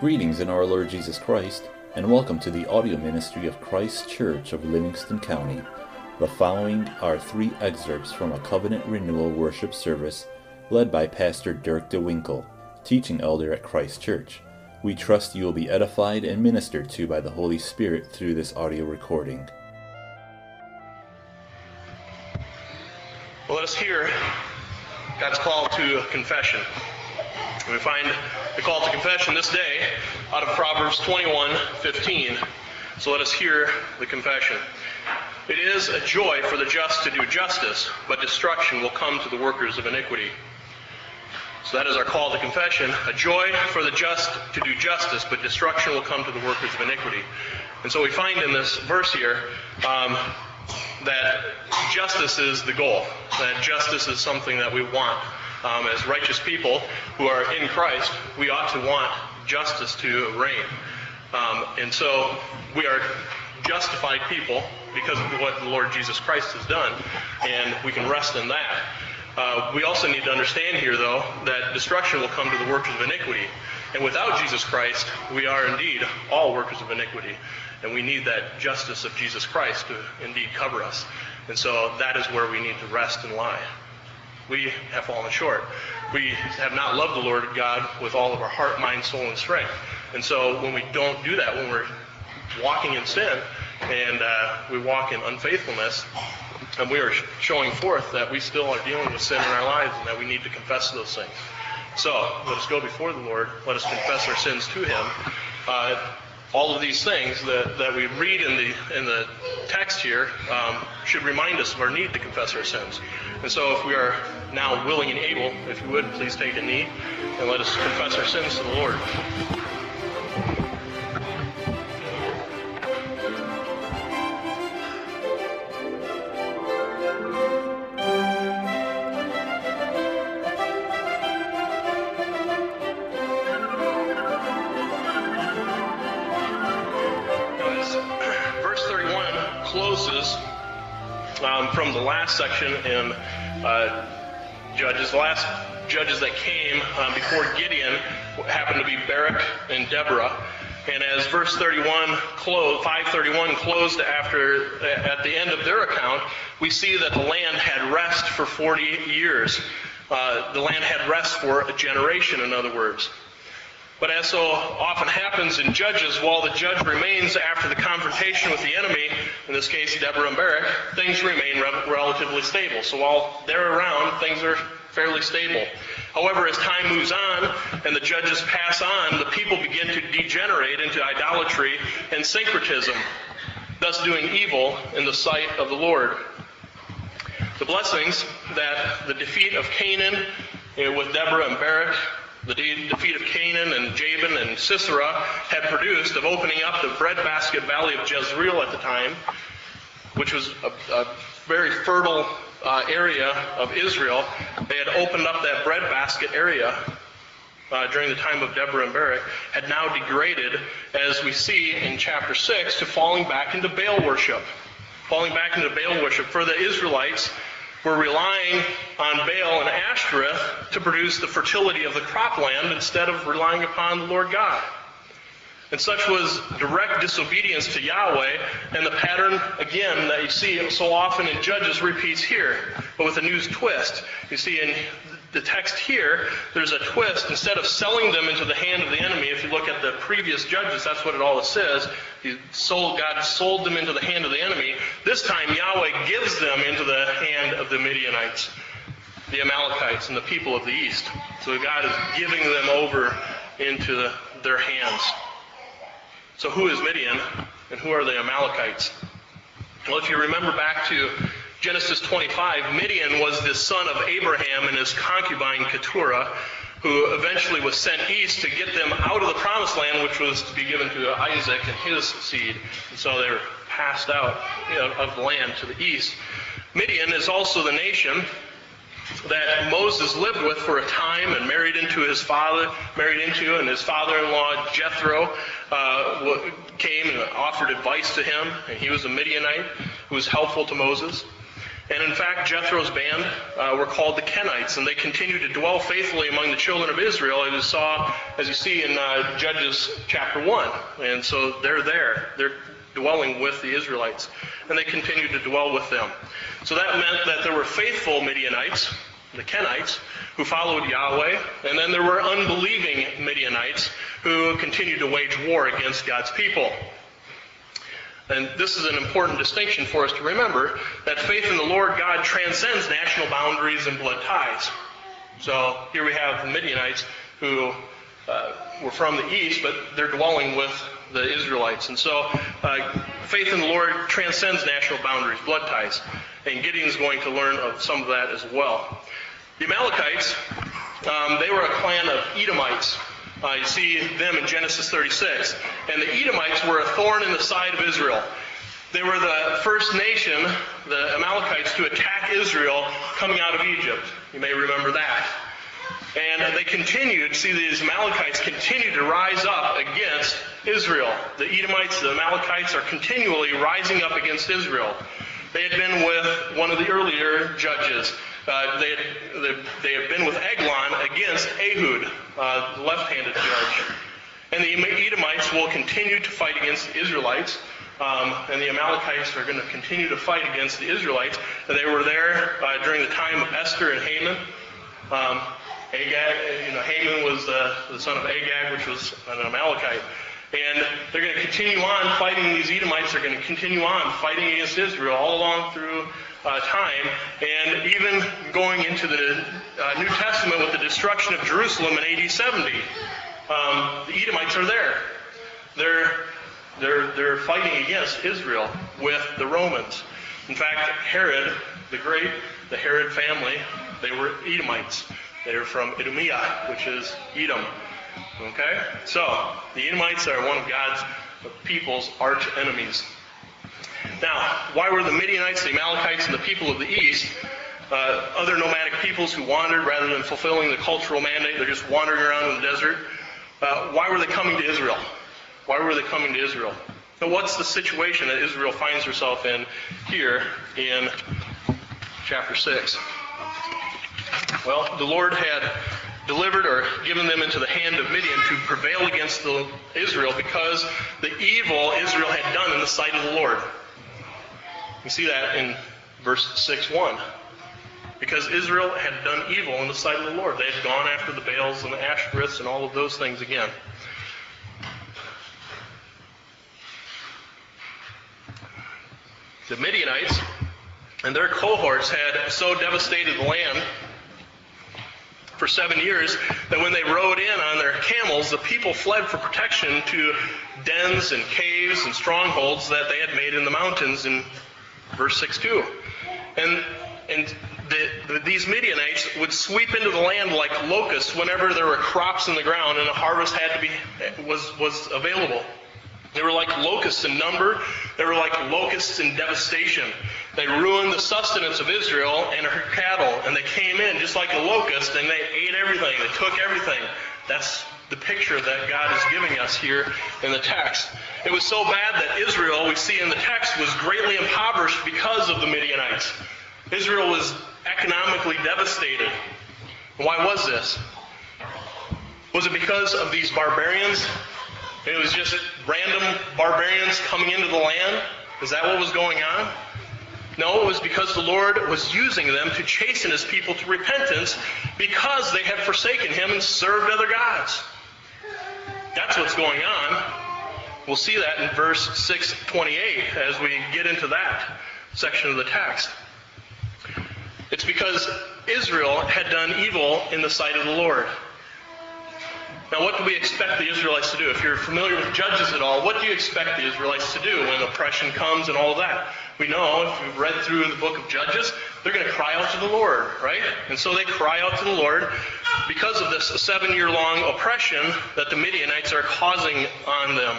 Greetings in our Lord Jesus Christ, and welcome to the audio ministry of Christ Church of Livingston County. The following are three excerpts from a covenant renewal worship service led by Pastor Dirk DeWinkle, teaching elder at Christ Church. We trust you will be edified and ministered to by the Holy Spirit through this audio recording. Well, let us hear God's call to confession. We find the call it to confession this day out of Proverbs 21 15. So let us hear the confession. It is a joy for the just to do justice, but destruction will come to the workers of iniquity. So that is our call to confession. A joy for the just to do justice, but destruction will come to the workers of iniquity. And so we find in this verse here um, that justice is the goal, that justice is something that we want. Um, as righteous people who are in Christ, we ought to want justice to reign. Um, and so we are justified people because of what the Lord Jesus Christ has done, and we can rest in that. Uh, we also need to understand here, though, that destruction will come to the workers of iniquity. And without Jesus Christ, we are indeed all workers of iniquity. And we need that justice of Jesus Christ to indeed cover us. And so that is where we need to rest and lie. We have fallen short. We have not loved the Lord God with all of our heart, mind, soul, and strength. And so when we don't do that, when we're walking in sin and uh, we walk in unfaithfulness, and we are showing forth that we still are dealing with sin in our lives and that we need to confess those things. So let us go before the Lord. Let us confess our sins to Him. Uh, all of these things that, that we read in the in the text here um, should remind us of our need to confess our sins. And so, if we are now willing and able, if you would, please take a knee and let us confess our sins to the Lord. Closes um, from the last section in uh, Judges. The last judges that came um, before Gideon happened to be Barak and Deborah. And as verse 31 closed, 531 closed after at the end of their account, we see that the land had rest for 40 years. Uh, the land had rest for a generation, in other words. But as so often happens in Judges, while the judge remains after the confrontation with the enemy, in this case Deborah and Barak, things remain re- relatively stable. So while they're around, things are fairly stable. However, as time moves on and the judges pass on, the people begin to degenerate into idolatry and syncretism, thus doing evil in the sight of the Lord. The blessings that the defeat of Canaan eh, with Deborah and Barak the defeat of Canaan and Jabin and Sisera had produced of opening up the breadbasket valley of Jezreel at the time, which was a, a very fertile uh, area of Israel. They had opened up that breadbasket area uh, during the time of Deborah and Barak, had now degraded, as we see in chapter 6, to falling back into Baal worship. Falling back into Baal worship. For the Israelites, were relying on Baal and Ashtoreth to produce the fertility of the cropland instead of relying upon the Lord God. And such was direct disobedience to Yahweh, and the pattern, again, that you see so often in Judges repeats here, but with a new twist. You see in the text here, there's a twist. Instead of selling them into the hand of the enemy, if you look at the previous Judges, that's what it all says. He sold, God sold them into the hand of the enemy. This time, Yahweh gives them into the hand of the Midianites, the Amalekites, and the people of the east. So God is giving them over into their hands. So who is Midian and who are the Amalekites? Well, if you remember back to Genesis 25, Midian was the son of Abraham and his concubine Keturah, who eventually was sent east to get them out of the promised land, which was to be given to Isaac and his seed. And so they were passed out you know, of the land to the east. Midian is also the nation that Moses lived with for a time and married into his father, married into, and his father-in-law Jethro uh, came and offered advice to him, and he was a Midianite who was helpful to Moses. And in fact, Jethro's band uh, were called the Kenites, and they continued to dwell faithfully among the children of Israel, as you saw, as you see in uh, Judges chapter one. And so they're there; they're dwelling with the Israelites, and they continued to dwell with them. So that meant that there were faithful Midianites, the Kenites, who followed Yahweh, and then there were unbelieving Midianites who continued to wage war against God's people. And this is an important distinction for us to remember that faith in the Lord God transcends national boundaries and blood ties. So here we have the Midianites who uh, were from the east, but they're dwelling with the Israelites. And so uh, faith in the Lord transcends national boundaries, blood ties. And Gideon's going to learn of some of that as well. The Amalekites, um, they were a clan of Edomites. Uh, you see them in Genesis 36. And the Edomites were a thorn in the side of Israel. They were the first nation, the Amalekites, to attack Israel coming out of Egypt. You may remember that. And they continued, see, these Amalekites continued to rise up against Israel. The Edomites, the Amalekites are continually rising up against Israel. They had been with one of the earlier judges. Uh, they, had, they, had been with Eglon against Ehud, uh, the left-handed judge. And the Edomites will continue to fight against the Israelites. Um, and the Amalekites are going to continue to fight against the Israelites. And They were there uh, during the time of Esther and Haman. Um, Agag, you know, Haman was the, the son of Agag, which was an Amalekite. And they're going to continue on fighting these Edomites. They're going to continue on fighting against Israel all along through uh, time, and even going into the uh, New Testament with the destruction of Jerusalem in AD 70. Um, the Edomites are there. They're they're they're fighting against Israel with the Romans. In fact, Herod the Great, the Herod family, they were Edomites. They are from Idumea, which is Edom. Okay? So, the Edomites are one of God's people's arch enemies. Now, why were the Midianites, the Amalekites, and the people of the east, uh, other nomadic peoples who wandered rather than fulfilling the cultural mandate, they're just wandering around in the desert, uh, why were they coming to Israel? Why were they coming to Israel? Now, what's the situation that Israel finds herself in here in chapter 6? Well, the Lord had delivered or given them into the hand of Midian to prevail against Israel because the evil Israel had done in the sight of the Lord. You see that in verse 6 1. Because Israel had done evil in the sight of the Lord. They had gone after the Baals and the Ashtoreths and all of those things again. The Midianites and their cohorts had so devastated the land for seven years that when they rode in on their camels, the people fled for protection to dens and caves and strongholds that they had made in the mountains in verse 6 2. And, and the, the, these Midianites would sweep into the land like locusts whenever there were crops in the ground and a harvest had to be was was available. They were like locusts in number. They were like locusts in devastation. They ruined the sustenance of Israel and her cattle, and they came in just like a locust, and they ate everything. They took everything. That's the picture that God is giving us here in the text. It was so bad that Israel, we see in the text, was greatly impoverished because of the Midianites. Israel was economically devastated. Why was this? Was it because of these barbarians it was just random barbarians coming into the land? Is that what was going on? No, it was because the Lord was using them to chasten his people to repentance because they had forsaken him and served other gods. That's what's going on. We'll see that in verse 628 as we get into that section of the text. It's because Israel had done evil in the sight of the Lord. Now, what do we expect the Israelites to do? If you're familiar with Judges at all, what do you expect the Israelites to do when oppression comes and all that? We know, if you've read through the book of Judges, they're going to cry out to the Lord, right? And so they cry out to the Lord because of this seven year long oppression that the Midianites are causing on them.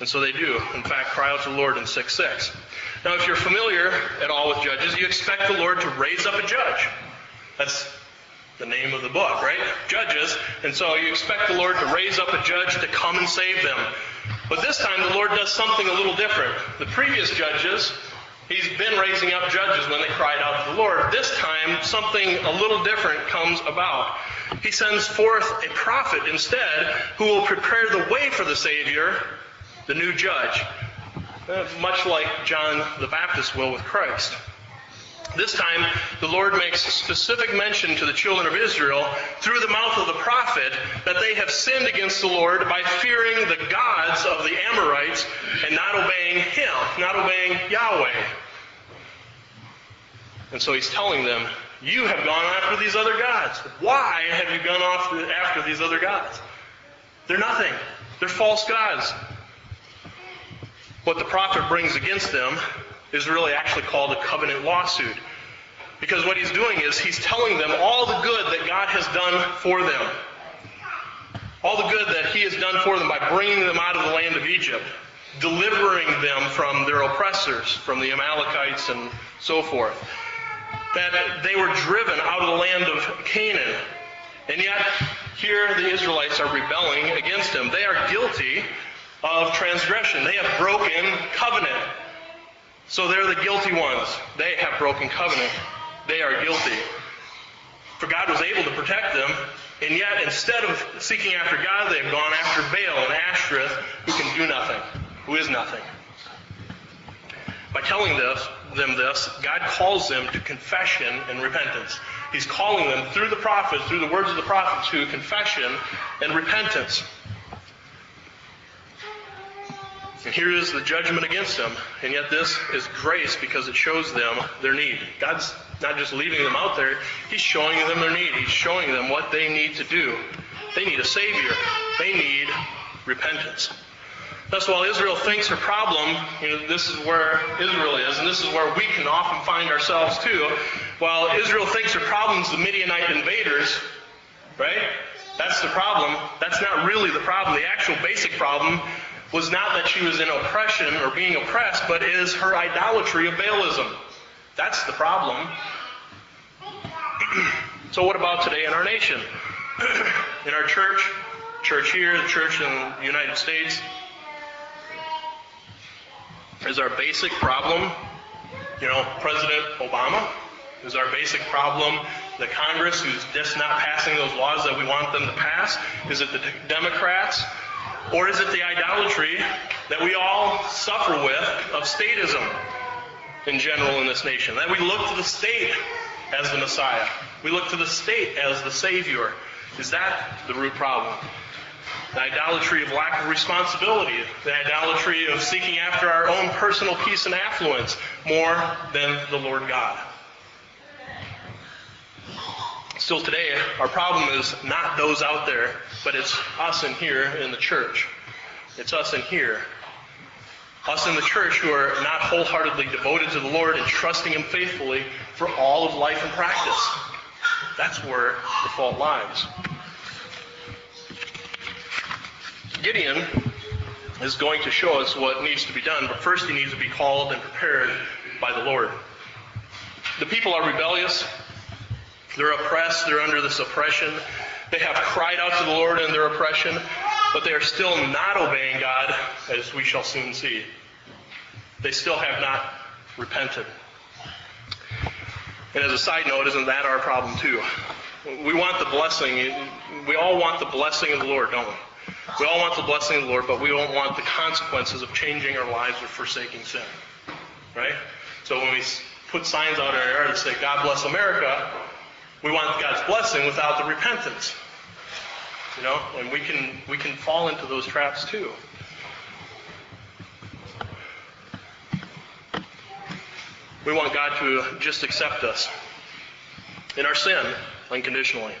And so they do, in fact, cry out to the Lord in 6 6. Now, if you're familiar at all with Judges, you expect the Lord to raise up a judge. That's the name of the book, right? Judges. And so you expect the Lord to raise up a judge to come and save them. But this time the Lord does something a little different. The previous judges, he's been raising up judges when they cried out to the Lord. This time, something a little different comes about. He sends forth a prophet instead who will prepare the way for the Savior, the new judge, uh, much like John the Baptist will with Christ. This time, the Lord makes specific mention to the children of Israel through the mouth of the prophet that they have sinned against the Lord by fearing the gods of the Amorites and not obeying Him, not obeying Yahweh. And so he's telling them, You have gone after these other gods. Why have you gone after these other gods? They're nothing, they're false gods. What the prophet brings against them is really actually called a covenant lawsuit. Because what he's doing is he's telling them all the good that God has done for them. All the good that he has done for them by bringing them out of the land of Egypt, delivering them from their oppressors, from the Amalekites and so forth. That they were driven out of the land of Canaan. And yet, here the Israelites are rebelling against him. They are guilty of transgression. They have broken covenant. So they're the guilty ones. They have broken covenant. They are guilty. For God was able to protect them, and yet instead of seeking after God, they have gone after Baal and Ashtoreth, who can do nothing, who is nothing. By telling this, them this, God calls them to confession and repentance. He's calling them through the prophets, through the words of the prophets, to confession and repentance. And here is the judgment against them. And yet this is grace because it shows them their need. God's not just leaving them out there, He's showing them their need. He's showing them what they need to do. They need a Savior. They need repentance. Thus, while Israel thinks her problem, you know, this is where Israel is, and this is where we can often find ourselves too. While Israel thinks her problem is the Midianite invaders, right? That's the problem. That's not really the problem. The actual basic problem was not that she was in oppression or being oppressed, but is her idolatry of Baalism. That's the problem. so, what about today in our nation? in our church, church here, the church in the United States, is our basic problem, you know, President Obama? Is our basic problem the Congress who's just not passing those laws that we want them to pass? Is it the Democrats? Or is it the idolatry that we all suffer with of statism in general in this nation? That we look to the state as the Messiah. We look to the state as the Savior. Is that the root problem? The idolatry of lack of responsibility, the idolatry of seeking after our own personal peace and affluence more than the Lord God. Still today, our problem is not those out there, but it's us in here in the church. It's us in here. Us in the church who are not wholeheartedly devoted to the Lord and trusting Him faithfully for all of life and practice. That's where the fault lies. Gideon is going to show us what needs to be done, but first he needs to be called and prepared by the Lord. The people are rebellious. They're oppressed. They're under this oppression. They have cried out to the Lord in their oppression, but they are still not obeying God, as we shall soon see. They still have not repented. And as a side note, isn't that our problem too? We want the blessing. We all want the blessing of the Lord, don't we? We all want the blessing of the Lord, but we don't want the consequences of changing our lives or forsaking sin. Right? So when we put signs out in our yard that say, God bless America, we want God's blessing without the repentance. You know, and we can we can fall into those traps too. We want God to just accept us in our sin unconditionally.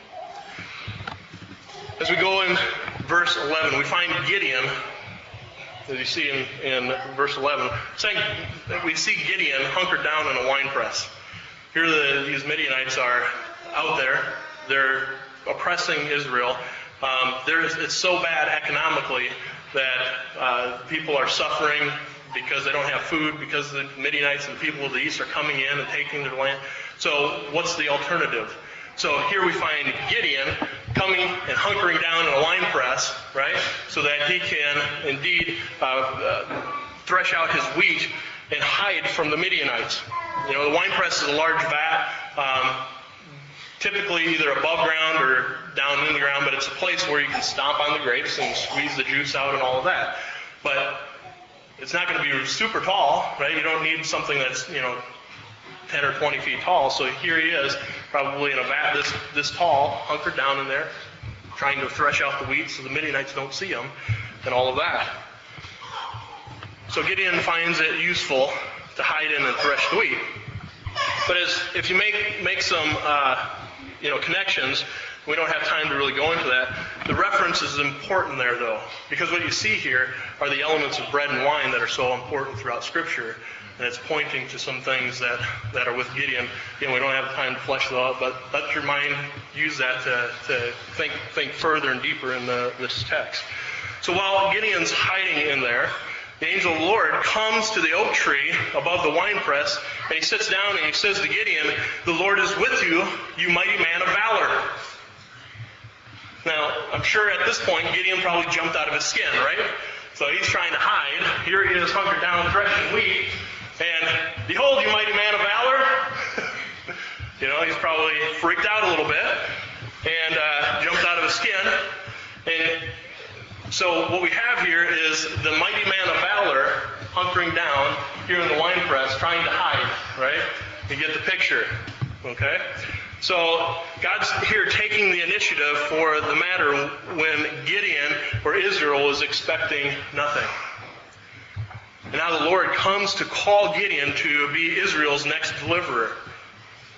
As we go in verse 11, we find Gideon, as you see in, in verse 11, saying that we see Gideon hunkered down in a wine press. Here the, these Midianites are out there. They're oppressing Israel. Um, it's so bad economically that uh, people are suffering because they don't have food, because the Midianites and people of the east are coming in and taking their land. So, what's the alternative? So here we find Gideon coming and hunkering down in a wine press, right, so that he can indeed uh, uh, thresh out his wheat and hide from the Midianites. You know, the wine press is a large vat, um, typically either above ground or down in the ground, but it's a place where you can stomp on the grapes and squeeze the juice out and all of that. But it's not going to be super tall, right? You don't need something that's, you know, 10 or 20 feet tall. So here he is, probably in a vat this, this tall, hunkered down in there, trying to thresh out the wheat so the Midianites don't see him, and all of that. So Gideon finds it useful to hide in and thresh the wheat. But as, if you make, make some uh, you know, connections, we don't have time to really go into that. The reference is important there, though, because what you see here are the elements of bread and wine that are so important throughout Scripture, and it's pointing to some things that, that are with Gideon. Again, we don't have time to flesh them out, but let your mind use that to, to think, think further and deeper in the, this text. So while Gideon's hiding in there, the angel of the Lord comes to the oak tree above the winepress, and he sits down and he says to Gideon, The Lord is with you, you mighty man of valor. Now, I'm sure at this point Gideon probably jumped out of his skin, right? So he's trying to hide. Here he is hunkered down threshing wheat, and behold, you mighty man of valor. you know, he's probably freaked out a little bit and uh, jumped out of his skin. And so what we have here is the mighty man of valor hunkering down here in the wine press, trying to hide, right? You get the picture, okay? So God's here taking the initiative for the matter when Gideon or Israel was expecting nothing. And now the Lord comes to call Gideon to be Israel's next deliverer.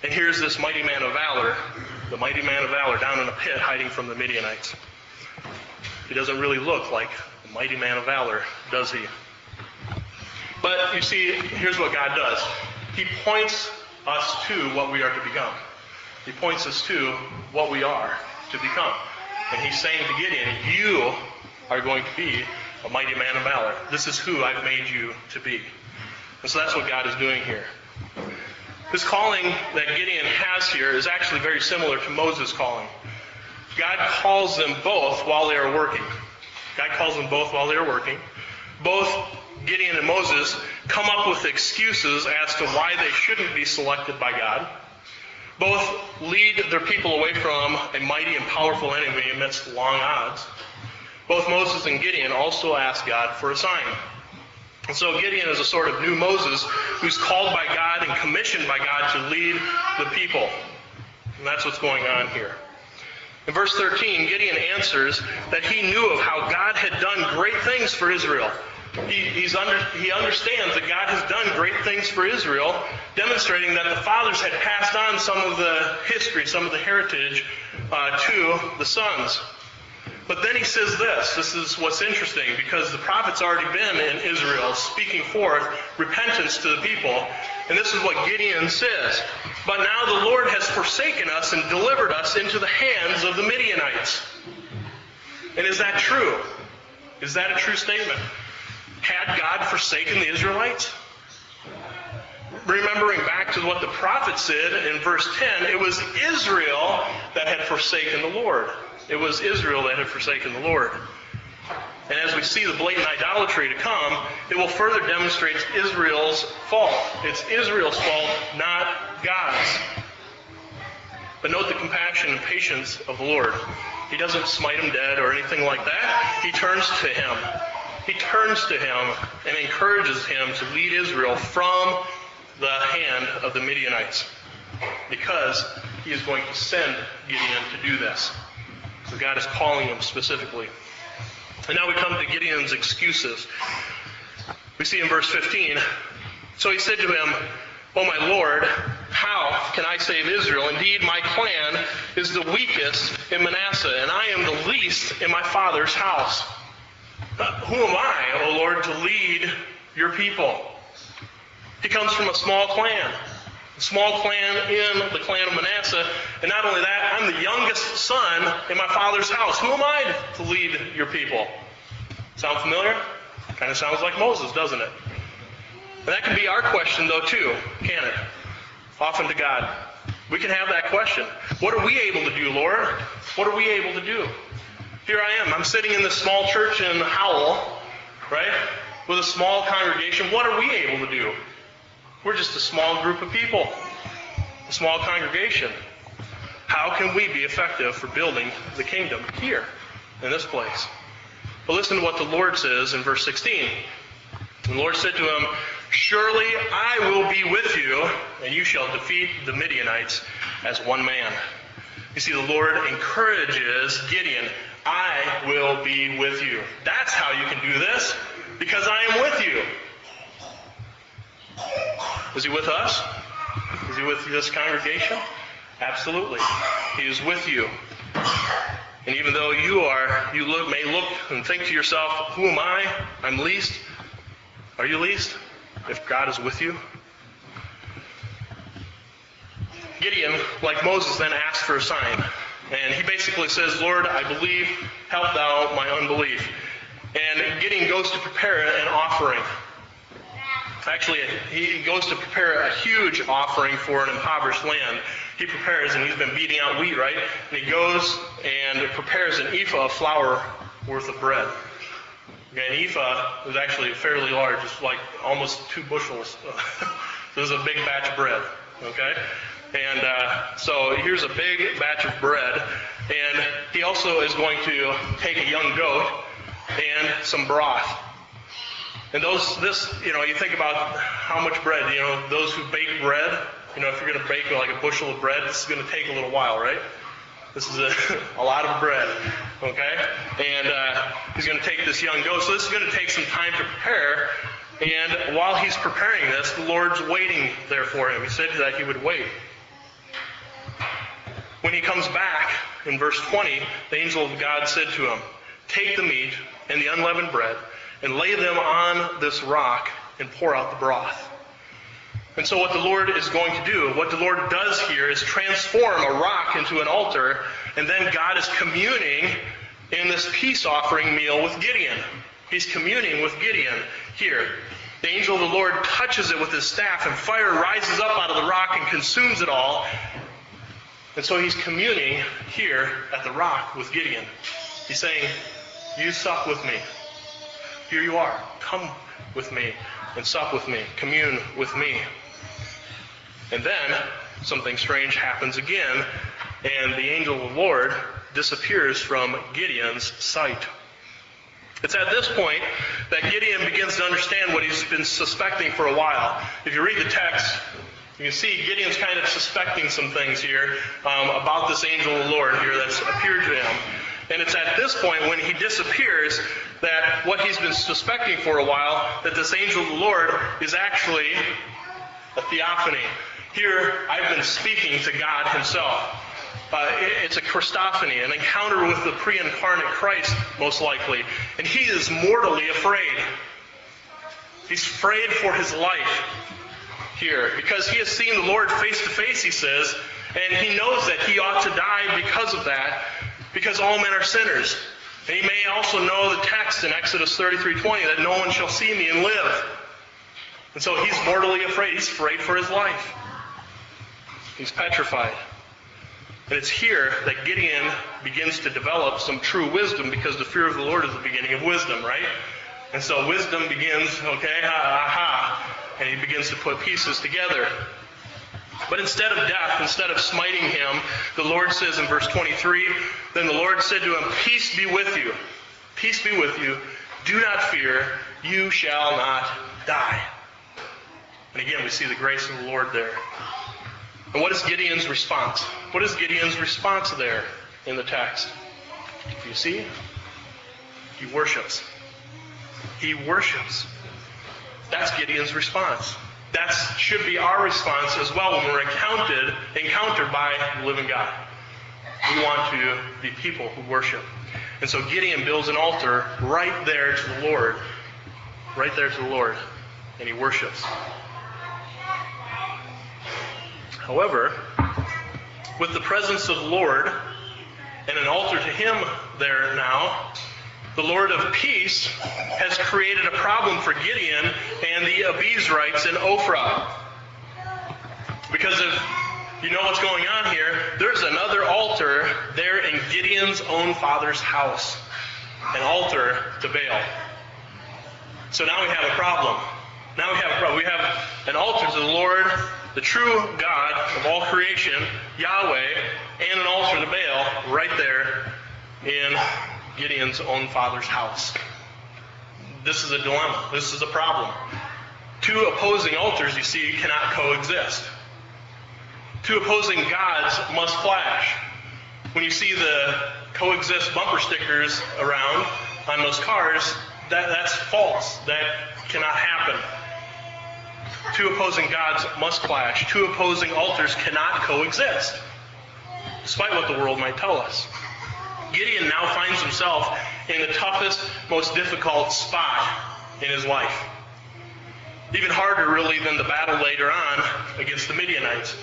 And here's this mighty man of valor, the mighty man of valor down in a pit hiding from the Midianites. He doesn't really look like a mighty man of valor, does he? But you see, here's what God does. He points us to what we are to become. He points us to what we are to become. And he's saying to Gideon, you are going to be a mighty man of valor. This is who I've made you to be. And so that's what God is doing here. This calling that Gideon has here is actually very similar to Moses' calling. God calls them both while they are working. God calls them both while they are working. Both Gideon and Moses come up with excuses as to why they shouldn't be selected by God. Both lead their people away from a mighty and powerful enemy amidst long odds. Both Moses and Gideon also ask God for a sign. And so Gideon is a sort of new Moses who's called by God and commissioned by God to lead the people. And that's what's going on here. In verse 13, Gideon answers that he knew of how God had done great things for Israel. He, under, he understands that God has done great things for Israel, demonstrating that the fathers had passed on some of the history, some of the heritage uh, to the sons. But then he says this. This is what's interesting because the prophet's already been in Israel speaking forth repentance to the people. And this is what Gideon says. But now the Lord has forsaken us and delivered us into the hands of the Midianites. And is that true? Is that a true statement? Had God forsaken the Israelites? Remembering back to what the prophet said in verse 10, it was Israel that had forsaken the Lord. It was Israel that had forsaken the Lord. And as we see the blatant idolatry to come, it will further demonstrate Israel's fault. It's Israel's fault, not God's. But note the compassion and patience of the Lord. He doesn't smite him dead or anything like that. He turns to him. He turns to him and encourages him to lead Israel from the hand of the Midianites because he is going to send Gideon to do this. So God is calling him specifically. And now we come to Gideon's excuses. We see in verse 15. So he said to him, O my Lord, how can I save Israel? Indeed, my clan is the weakest in Manasseh, and I am the least in my father's house. Who am I, O Lord, to lead your people? He comes from a small clan a small clan in the clan of Manasseh. And not only that, I'm the youngest son in my father's house. Who am I to lead your people? Sound familiar? Kind of sounds like Moses, doesn't it? And that can be our question, though, too, can it? Often to God. We can have that question. What are we able to do, Lord? What are we able to do? Here I am. I'm sitting in this small church in Howell, right? with a small congregation, what are we able to do? We're just a small group of people, a small congregation. How can we be effective for building the kingdom here in this place? But listen to what the Lord says in verse 16. The Lord said to him, Surely I will be with you, and you shall defeat the Midianites as one man. You see, the Lord encourages Gideon, I will be with you. That's how you can do this, because I am with you. Is he with us? Is he with this congregation? Absolutely. He is with you. And even though you are, you look, may look and think to yourself, who am I? I'm least. Are you least? If God is with you? Gideon, like Moses, then asked for a sign. And he basically says, Lord, I believe, help thou my unbelief. And Gideon goes to prepare an offering. Actually, he goes to prepare a huge offering for an impoverished land. He prepares, and he's been beating out wheat, right? And he goes and prepares an ephah of flour worth of bread. Okay, an ephah is actually fairly large. It's like almost two bushels. this is a big batch of bread. Okay? And uh, so here's a big batch of bread. And he also is going to take a young goat and some broth. And those, this, you know, you think about how much bread, you know, those who bake bread, you know, if you're going to bake like a bushel of bread, this is going to take a little while, right? This is a, a lot of bread, okay? And uh, he's going to take this young goat. So this is going to take some time to prepare. And while he's preparing this, the Lord's waiting there for him. He said that he would wait. When he comes back, in verse 20, the angel of God said to him, Take the meat and the unleavened bread and lay them on this rock and pour out the broth. And so, what the Lord is going to do, what the Lord does here, is transform a rock into an altar, and then God is communing in this peace offering meal with Gideon. He's communing with Gideon here. The angel of the Lord touches it with his staff, and fire rises up out of the rock and consumes it all. And so he's communing here at the rock with Gideon. He's saying, You suck with me. Here you are. Come with me and sup with me. Commune with me. And then something strange happens again, and the angel of the Lord disappears from Gideon's sight. It's at this point that Gideon begins to understand what he's been suspecting for a while. If you read the text, you can see Gideon's kind of suspecting some things here um, about this angel of the Lord here that's appeared to him. And it's at this point when he disappears that what he's been suspecting for a while, that this angel of the Lord is actually a theophany. Here, I've been speaking to God Himself. Uh, it's a Christophany, an encounter with the pre incarnate Christ, most likely. And he is mortally afraid. He's afraid for his life here because he has seen the Lord face to face, he says, and he knows that he ought to die because of that, because all men are sinners. And he may also know the text in Exodus 33:20 that no one shall see me and live. And so he's mortally afraid. He's afraid for his life. He's petrified. And it's here that Gideon begins to develop some true wisdom because the fear of the Lord is the beginning of wisdom, right? And so wisdom begins, okay, ha ha ha, and he begins to put pieces together. But instead of death, instead of smiting him, the Lord says in verse 23, Then the Lord said to him, Peace be with you. Peace be with you. Do not fear. You shall not die. And again, we see the grace of the Lord there. And what is Gideon's response? What is Gideon's response there in the text? You see? He worships. He worships. That's Gideon's response. That should be our response as well when we're encountered, encountered by the living God. We want to be people who worship. And so Gideon builds an altar right there to the Lord. Right there to the Lord. And he worships. However, with the presence of the Lord and an altar to him there now, the Lord of peace has created a problem for Gideon and the Abiezrites in Ophrah. Because if you know what's going on here, there's another altar there in Gideon's own father's house, an altar to Baal. So now we have a problem. Now we have a problem. We have an altar to the Lord, the true God of all creation, Yahweh, and an altar to Baal right there in Gideon's own father's house. This is a dilemma. This is a problem. Two opposing altars, you see, cannot coexist. Two opposing gods must clash. When you see the coexist bumper stickers around on those cars, that, that's false. That cannot happen. Two opposing gods must clash. Two opposing altars cannot coexist, despite what the world might tell us. Gideon now finds himself in the toughest, most difficult spot in his life. Even harder, really, than the battle later on against the Midianites.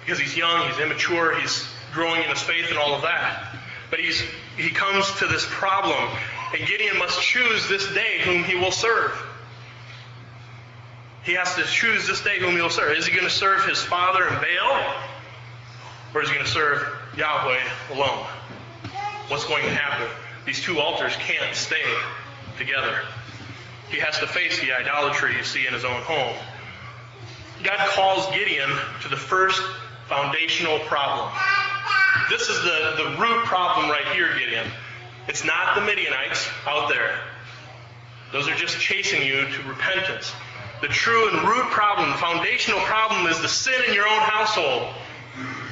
Because he's young, he's immature, he's growing in his faith and all of that. But he's, he comes to this problem, and Gideon must choose this day whom he will serve. He has to choose this day whom he will serve. Is he going to serve his father and Baal? Or is he going to serve Yahweh alone? What's going to happen? These two altars can't stay together. He has to face the idolatry you see in his own home. God calls Gideon to the first foundational problem. This is the, the root problem right here, Gideon. It's not the Midianites out there. Those are just chasing you to repentance. The true and root problem, foundational problem, is the sin in your own household,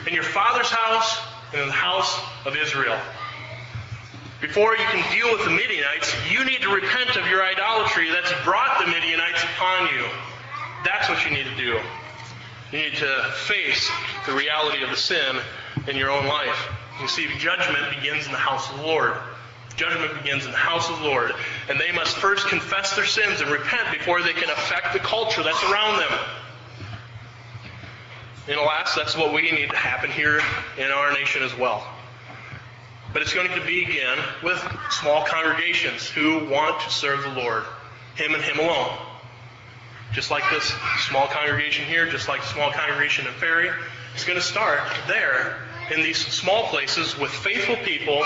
in your father's house, and in the house of Israel. Before you can deal with the Midianites, you need to repent of your idolatry that's brought the Midianites upon you. That's what you need to do. You need to face the reality of the sin in your own life. You see, judgment begins in the house of the Lord. Judgment begins in the house of the Lord. And they must first confess their sins and repent before they can affect the culture that's around them. And alas, that's what we need to happen here in our nation as well. But it's going to begin with small congregations who want to serve the Lord, Him and Him alone. Just like this small congregation here, just like the small congregation in Ferry, it's going to start there in these small places with faithful people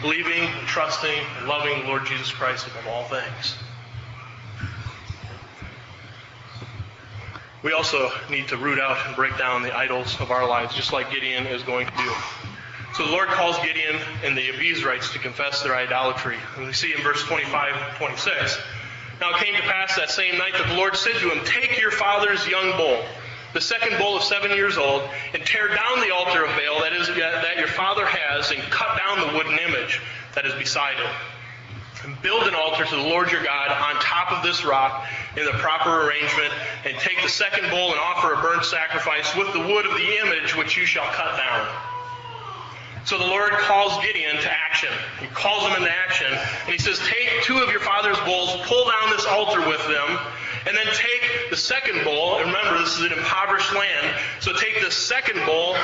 believing, trusting, and loving the Lord Jesus Christ above all things. We also need to root out and break down the idols of our lives, just like Gideon is going to do. So the Lord calls Gideon and the Abiezrites to confess their idolatry. And we see in verse 25 26. Now it came to pass that same night that the Lord said to him, Take your father's young bull, the second bull of seven years old, and tear down the altar of Baal that is that your father has, and cut down the wooden image that is beside it. And build an altar to the Lord your God on top of this rock in the proper arrangement, and take the second bull and offer a burnt sacrifice with the wood of the image which you shall cut down. So the Lord calls Gideon to action. He calls him into action. And he says, Take two of your father's bulls, pull down this altar with them, and then take the second bull. And remember, this is an impoverished land. So take the second bull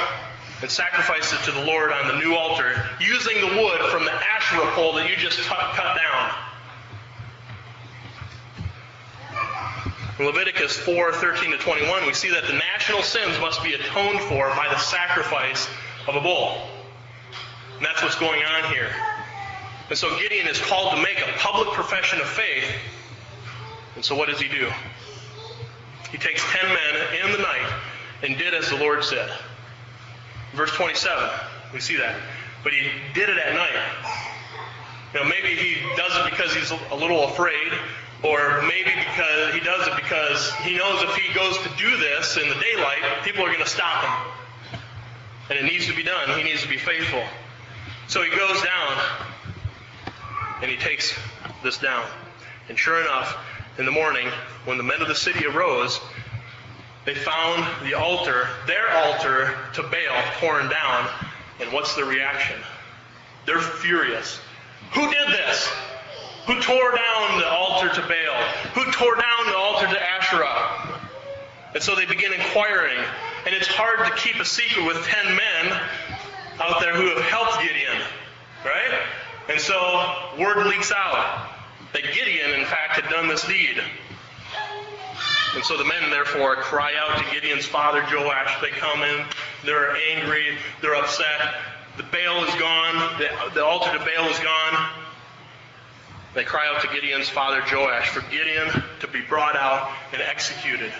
and sacrifice it to the Lord on the new altar, using the wood from the Asherah pole that you just t- cut down. In Leviticus 4 13 to 21, we see that the national sins must be atoned for by the sacrifice of a bull. And that's what's going on here. And so Gideon is called to make a public profession of faith. And so what does he do? He takes ten men in the night and did as the Lord said. Verse 27, we see that. But he did it at night. Know, maybe he does it because he's a little afraid, or maybe because he does it because he knows if he goes to do this in the daylight, people are going to stop him. And it needs to be done. He needs to be faithful. So he goes down and he takes this down. And sure enough, in the morning, when the men of the city arose, they found the altar, their altar to Baal, torn down. And what's the reaction? They're furious. Who did this? Who tore down the altar to Baal? Who tore down the altar to Asherah? And so they begin inquiring. And it's hard to keep a secret with ten men out there who have helped Gideon, right? And so word leaks out that Gideon, in fact, had done this deed. And so the men, therefore, cry out to Gideon's father, Joash. They come in, they're angry, they're upset. The Baal is gone, the, the altar to Baal is gone. They cry out to Gideon's father Joash for Gideon to be brought out and executed.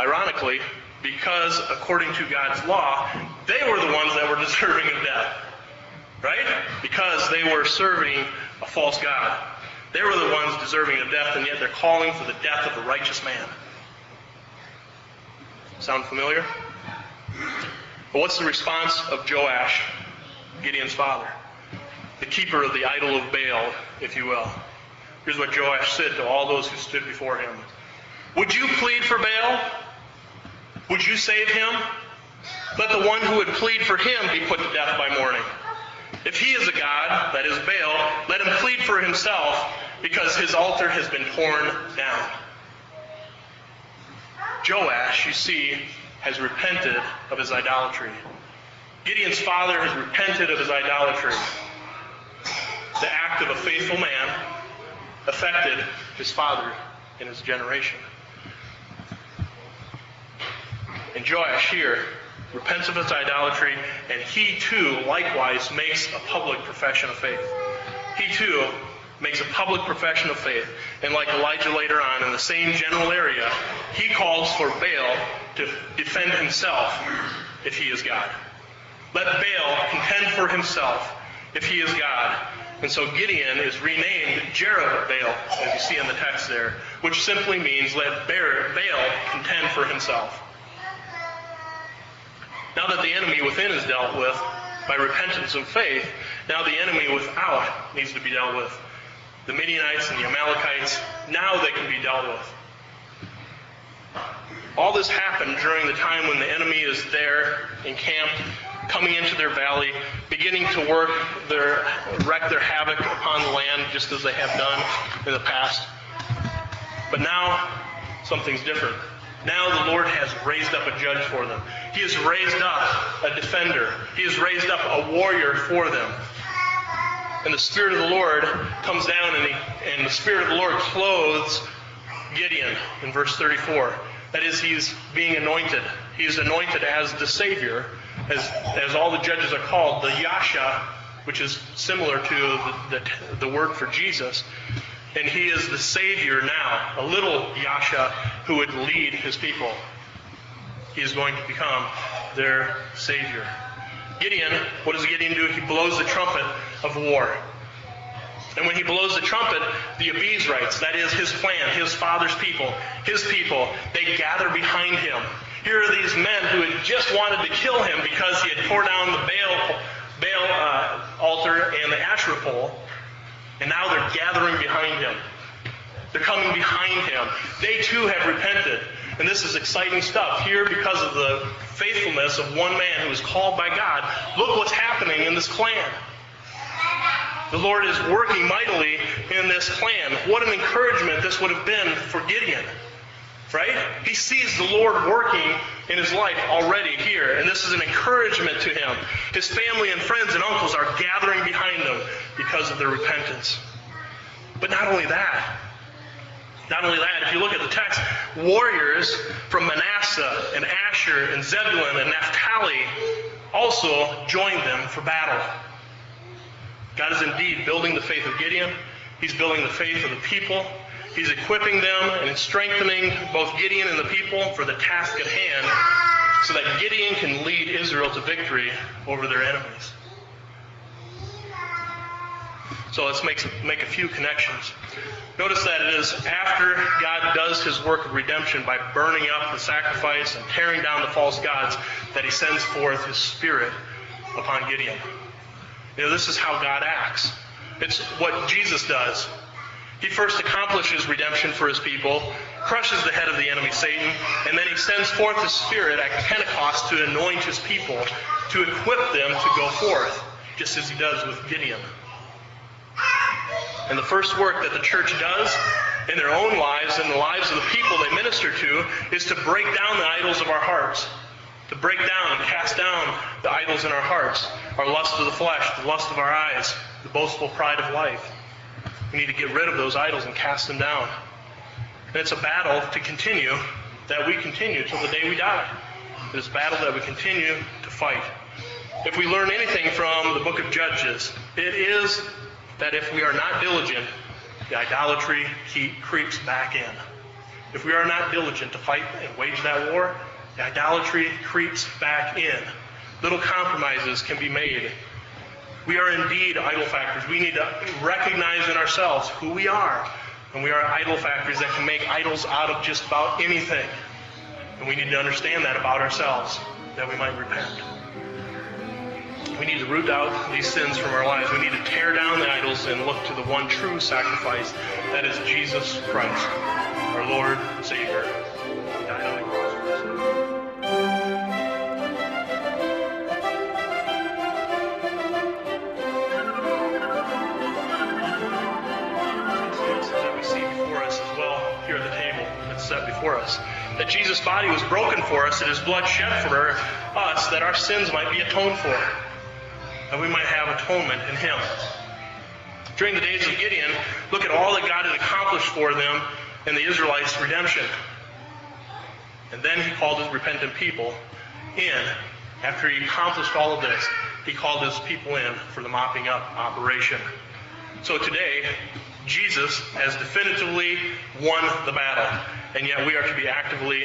Ironically, because according to God's law, they were the ones that were deserving of death. Right? Because they were serving a false God. They were the ones deserving of death, and yet they're calling for the death of a righteous man. Sound familiar? But what's the response of Joash, Gideon's father? The keeper of the idol of Baal, if you will. Here's what Joash said to all those who stood before him Would you plead for Baal? Would you save him? Let the one who would plead for him be put to death by morning. If he is a god, that is Baal, let him plead for himself, because his altar has been torn down. Joash, you see, has repented of his idolatry. Gideon's father has repented of his idolatry. The act of a faithful man affected his father and his generation. Joash here repents of his idolatry, and he too likewise makes a public profession of faith. He too makes a public profession of faith. And like Elijah later on, in the same general area, he calls for Baal to defend himself if he is God. Let Baal contend for himself if he is God. And so Gideon is renamed Jerubbaal, as you see in the text there, which simply means let Baal contend for himself. Now that the enemy within is dealt with by repentance and faith, now the enemy without needs to be dealt with. The Midianites and the Amalekites, now they can be dealt with. All this happened during the time when the enemy is there, encamped, coming into their valley, beginning to work their wreak their havoc upon the land, just as they have done in the past. But now something's different. Now the Lord has raised up a judge for them. He has raised up a defender. He has raised up a warrior for them. And the Spirit of the Lord comes down and, he, and the Spirit of the Lord clothes Gideon in verse 34. That is, he's being anointed. He's anointed as the Savior, as, as all the judges are called, the Yasha, which is similar to the, the, the word for Jesus. And he is the Savior now, a little Yasha who would lead his people. He is going to become their Savior. Gideon, what does Gideon do? He blows the trumpet of war. And when he blows the trumpet, the Abiezrites, that is his clan, his father's people, his people, they gather behind him. Here are these men who had just wanted to kill him because he had tore down the Baal, Baal uh, altar and the Asherah pole. And now they're gathering behind him. They're coming behind him. They too have repented. And this is exciting stuff. Here, because of the faithfulness of one man who was called by God, look what's happening in this clan. The Lord is working mightily in this clan. What an encouragement this would have been for Gideon. Right? He sees the Lord working in his life already here, and this is an encouragement to him. His family and friends and uncles are gathering behind him because of their repentance. But not only that, not only that, if you look at the text, warriors from Manasseh and Asher and Zebulun and Naphtali also joined them for battle. God is indeed building the faith of Gideon. He's building the faith of the people. He's equipping them and strengthening both Gideon and the people for the task at hand so that Gideon can lead Israel to victory over their enemies. So let's make, make a few connections. Notice that it is after God does his work of redemption by burning up the sacrifice and tearing down the false gods that he sends forth his spirit upon Gideon. You know, this is how God acts. It's what Jesus does. He first accomplishes redemption for his people, crushes the head of the enemy, Satan, and then he sends forth his Spirit at Pentecost to anoint his people, to equip them to go forth, just as he does with Gideon. And the first work that the church does in their own lives and the lives of the people they minister to is to break down the idols of our hearts. To break down and cast down the idols in our hearts, our lust of the flesh, the lust of our eyes, the boastful pride of life. We need to get rid of those idols and cast them down. And it's a battle to continue that we continue till the day we die. It is a battle that we continue to fight. If we learn anything from the book of Judges, it is that if we are not diligent, the idolatry creeps back in. If we are not diligent to fight and wage that war, the idolatry creeps back in. Little compromises can be made. We are indeed idol factors. We need to recognize in ourselves who we are. And we are idol factors that can make idols out of just about anything. And we need to understand that about ourselves, that we might repent. We need to root out these sins from our lives. We need to tear down the idols and look to the one true sacrifice, that is Jesus Christ, our Lord and Savior. Died on the cross before us. That Jesus' body was broken for us, and his blood shed for us, that our sins might be atoned for, that we might have atonement in him. During the days of Gideon, look at all that God had accomplished for them in the Israelites' redemption. And then he called his repentant people in. After he accomplished all of this, he called his people in for the mopping up operation. So today, Jesus has definitively won the battle, and yet we are to be actively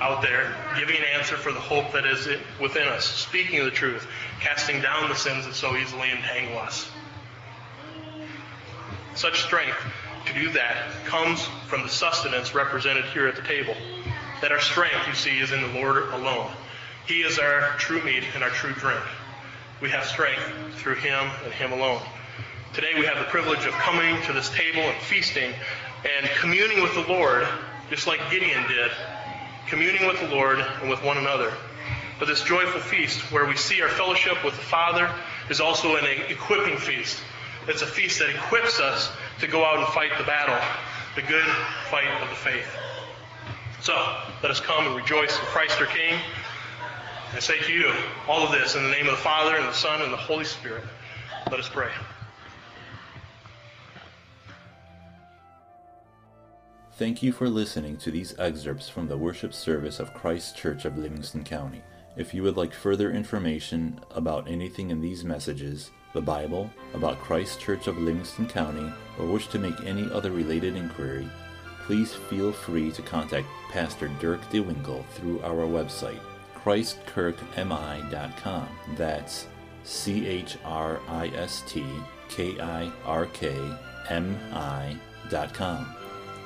out there giving an answer for the hope that is within us, speaking the truth, casting down the sins that so easily entangle us. Such strength to do that comes from the sustenance represented here at the table. That our strength, you see, is in the Lord alone. He is our true meat and our true drink. We have strength through Him and Him alone. Today we have the privilege of coming to this table and feasting and communing with the Lord, just like Gideon did, communing with the Lord and with one another. But this joyful feast, where we see our fellowship with the Father, is also an equipping feast. It's a feast that equips us to go out and fight the battle, the good fight of the faith. So, let us come and rejoice in Christ our King. I say to you all of this in the name of the Father, and the Son, and the Holy Spirit. Let us pray. Thank you for listening to these excerpts from the worship service of Christ Church of Livingston County. If you would like further information about anything in these messages, the Bible, about Christ Church of Livingston County, or wish to make any other related inquiry, please feel free to contact Pastor Dirk DeWinkle through our website, christkirkmi.com. That's C H R I S T K I R K M I dot com.